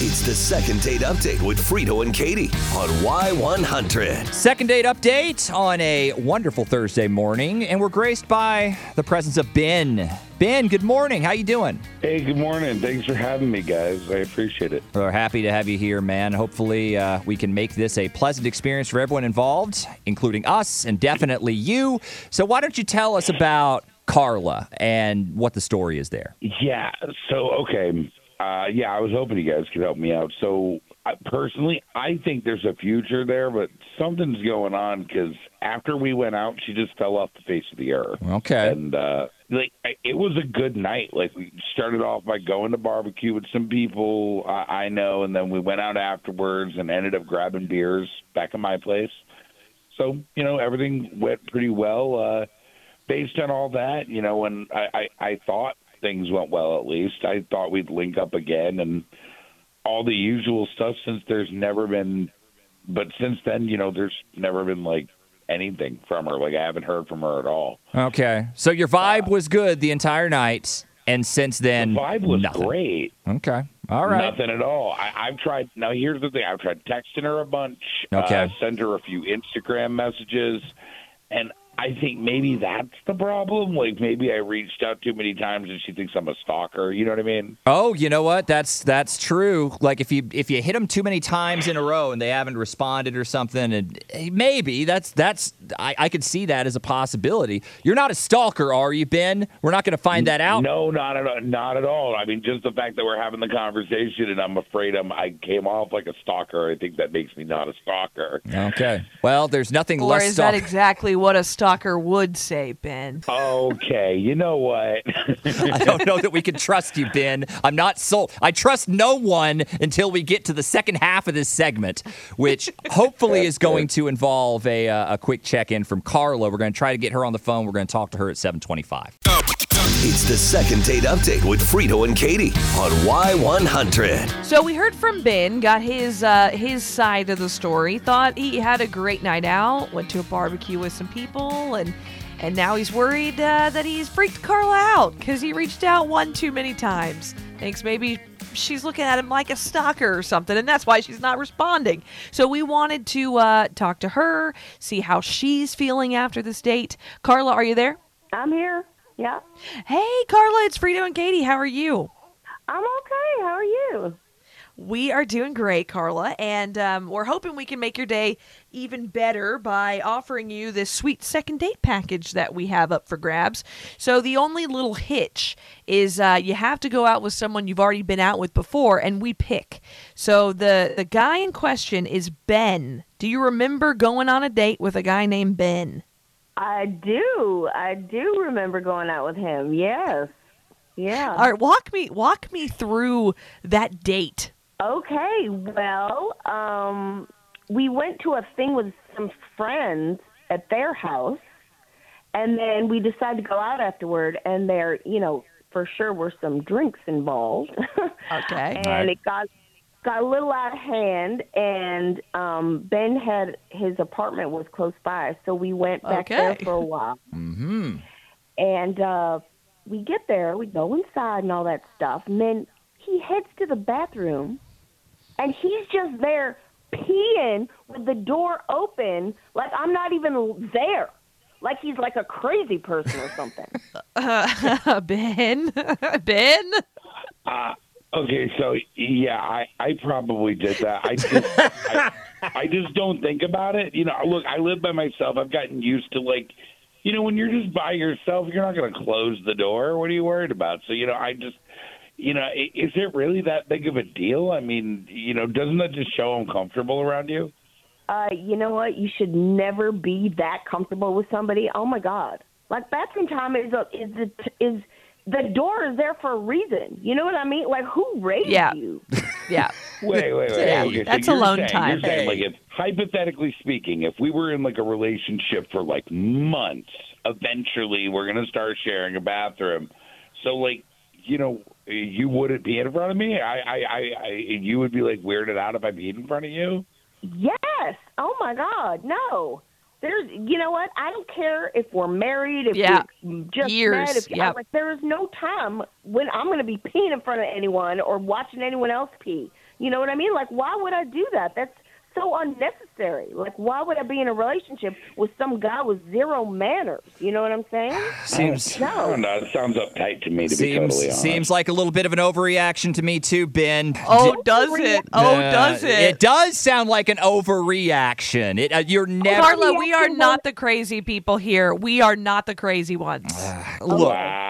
It's the second date update with Frito and Katie on Y100. Second date update on a wonderful Thursday morning, and we're graced by the presence of Ben. Ben, good morning. How you doing? Hey, good morning. Thanks for having me, guys. I appreciate it. We're happy to have you here, man. Hopefully, uh, we can make this a pleasant experience for everyone involved, including us and definitely you. So, why don't you tell us about Carla and what the story is there? Yeah. So, okay. Uh, yeah, I was hoping you guys could help me out. So, I, personally, I think there's a future there, but something's going on because after we went out, she just fell off the face of the earth. Okay. And uh, like, it was a good night. Like, we started off by going to barbecue with some people I, I know, and then we went out afterwards and ended up grabbing beers back at my place. So, you know, everything went pretty well. Uh, based on all that, you know, and I, I, I thought things went well at least. I thought we'd link up again and all the usual stuff since there's never been but since then, you know, there's never been like anything from her. Like I haven't heard from her at all. Okay. So, your vibe was good the entire night, and since then, The vibe was nothing. great. Okay. All right. Nothing at all. I, I've tried. Now, here's the thing. I've tried texting her a bunch. Okay. Uh, send her a few Instagram messages, and I think maybe that's the problem. Like maybe I reached out too many times, and she thinks I'm a stalker. You know what I mean? Oh, you know what? That's that's true. Like if you if you hit them too many times in a row and they haven't responded or something, and eh, maybe that's that's I, I could see that as a possibility. You're not a stalker, are you, Ben? We're not going to find that out. No, not at all. Not at all. I mean, just the fact that we're having the conversation, and I'm afraid I'm I came off like a stalker. I think that makes me not a stalker. Okay. Well, there's nothing Or less is that exactly what a stalker would say, Ben? Okay, you know what? I don't know that we can trust you, Ben. I'm not sold. I trust no one until we get to the second half of this segment, which hopefully is going to involve a, uh, a quick check in from Carla. We're going to try to get her on the phone. We're going to talk to her at 725. It's the second date update with Frito and Katie on Y100. So we heard from Ben, got his uh, his side of the story. Thought he had a great night out, went to a barbecue with some people, and and now he's worried uh, that he's freaked Carla out because he reached out one too many times. Thinks maybe she's looking at him like a stalker or something, and that's why she's not responding. So we wanted to uh, talk to her, see how she's feeling after this date. Carla, are you there? I'm here. Yeah. Hey, Carla, it's Frito and Katie. How are you? I'm okay. How are you? We are doing great, Carla, and um, we're hoping we can make your day even better by offering you this sweet second date package that we have up for grabs. So the only little hitch is uh, you have to go out with someone you've already been out with before, and we pick. So the the guy in question is Ben. Do you remember going on a date with a guy named Ben? I do. I do remember going out with him. Yes. Yeah. All right, walk me walk me through that date. Okay. Well, um, we went to a thing with some friends at their house, and then we decided to go out afterward. And there, you know, for sure were some drinks involved. Okay. and it got got a little out of hand and um Ben had his apartment was close by so we went back there for a while. Mm-hmm. and uh we get there we go inside and all that stuff and then he heads to the bathroom and he's just there peeing with the door open like I'm not even there. Like he's like a crazy person or something. Uh, ben, Ben. Uh, okay, so yeah, I, I probably did that. I just I, I just don't think about it. You know, look, I live by myself. I've gotten used to like, you know, when you're just by yourself, you're not going to close the door. What are you worried about? So you know, I just. You know, is it really that big of a deal? I mean, you know, doesn't that just show I'm comfortable around you? uh, you know what? You should never be that comfortable with somebody. Oh my God! Like bathroom time is a, is the is the door is there for a reason. You know what I mean? Like who raised Yeah. you? Yeah. Wait, wait, wait. Yeah, okay, so that's you're alone saying, time. You're saying, like, if hypothetically speaking, if we were in like a relationship for like months, eventually we're gonna start sharing a bathroom. So, like, you know, you wouldn't be in front of me. I, I, I, I you would be like weirded out if I peed in front of you. Yes. Oh my God! No. There's, you know what? I don't care if we're married, if Yeah. we just Years, met. If yep. I'm like, there is no time when I'm going to be peeing in front of anyone or watching anyone else pee. You know what I mean? Like, why would I do that? That's so unnecessary. Like, why would I be in a relationship with some guy with zero manners? You know what I'm saying? Seems I don't No. know. It sounds uptight to me, to be seems totally honest. seems like a little bit of an overreaction to me too, Ben. Oh, D- does it? Oh, Uh, does it? It does sound like an overreaction. It uh, you're never Carla, we are not the crazy people here. We are not the crazy ones. look. Wow.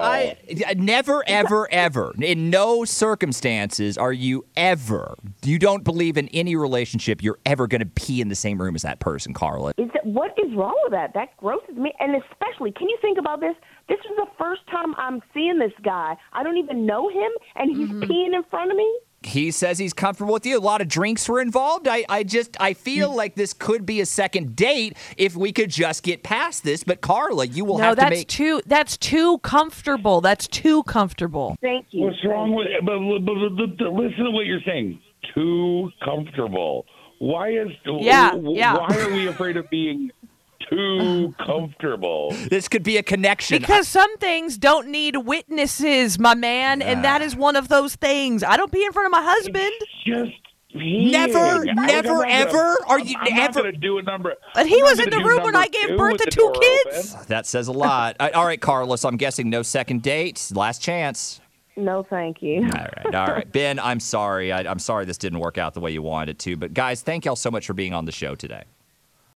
I uh, never, ever, ever, in no circumstances are you ever, you don't believe in any relationship you're ever going to pee in the same room as that person, Carla. Is that, what is wrong with that? That grosses me. And especially, can you think about this? This is the first time I'm seeing this guy. I don't even know him, and he's mm-hmm. peeing in front of me. He says he's comfortable with you. A lot of drinks were involved. I, I just, I feel like this could be a second date if we could just get past this. But Carla, you will No, have to that's make. too. That's too comfortable. That's too comfortable. Thank you. What's wrong with it? But, but, but, but listen to what you're saying. Too comfortable. Why is Yeah, w- yeah. Why are we afraid of being too comfortable? this could be a connection. Because some things don't need witnesses, my man, and that is one of those things. I don't pee in front of my husband, Just peeing. Never, I'm not never, gonna- ever? Are you I'm ever- not going to do a number. but he I'm was in the room when I gave birth to two kids. open. that says a lot. Uh, all right, Carlos, I'm guessing no second date. Last chance. No, thank you. All right, all right. Ben, I'm sorry. I, I'm sorry this didn't work out the way you wanted it to. But guys, thank y'all so much for being on the show today.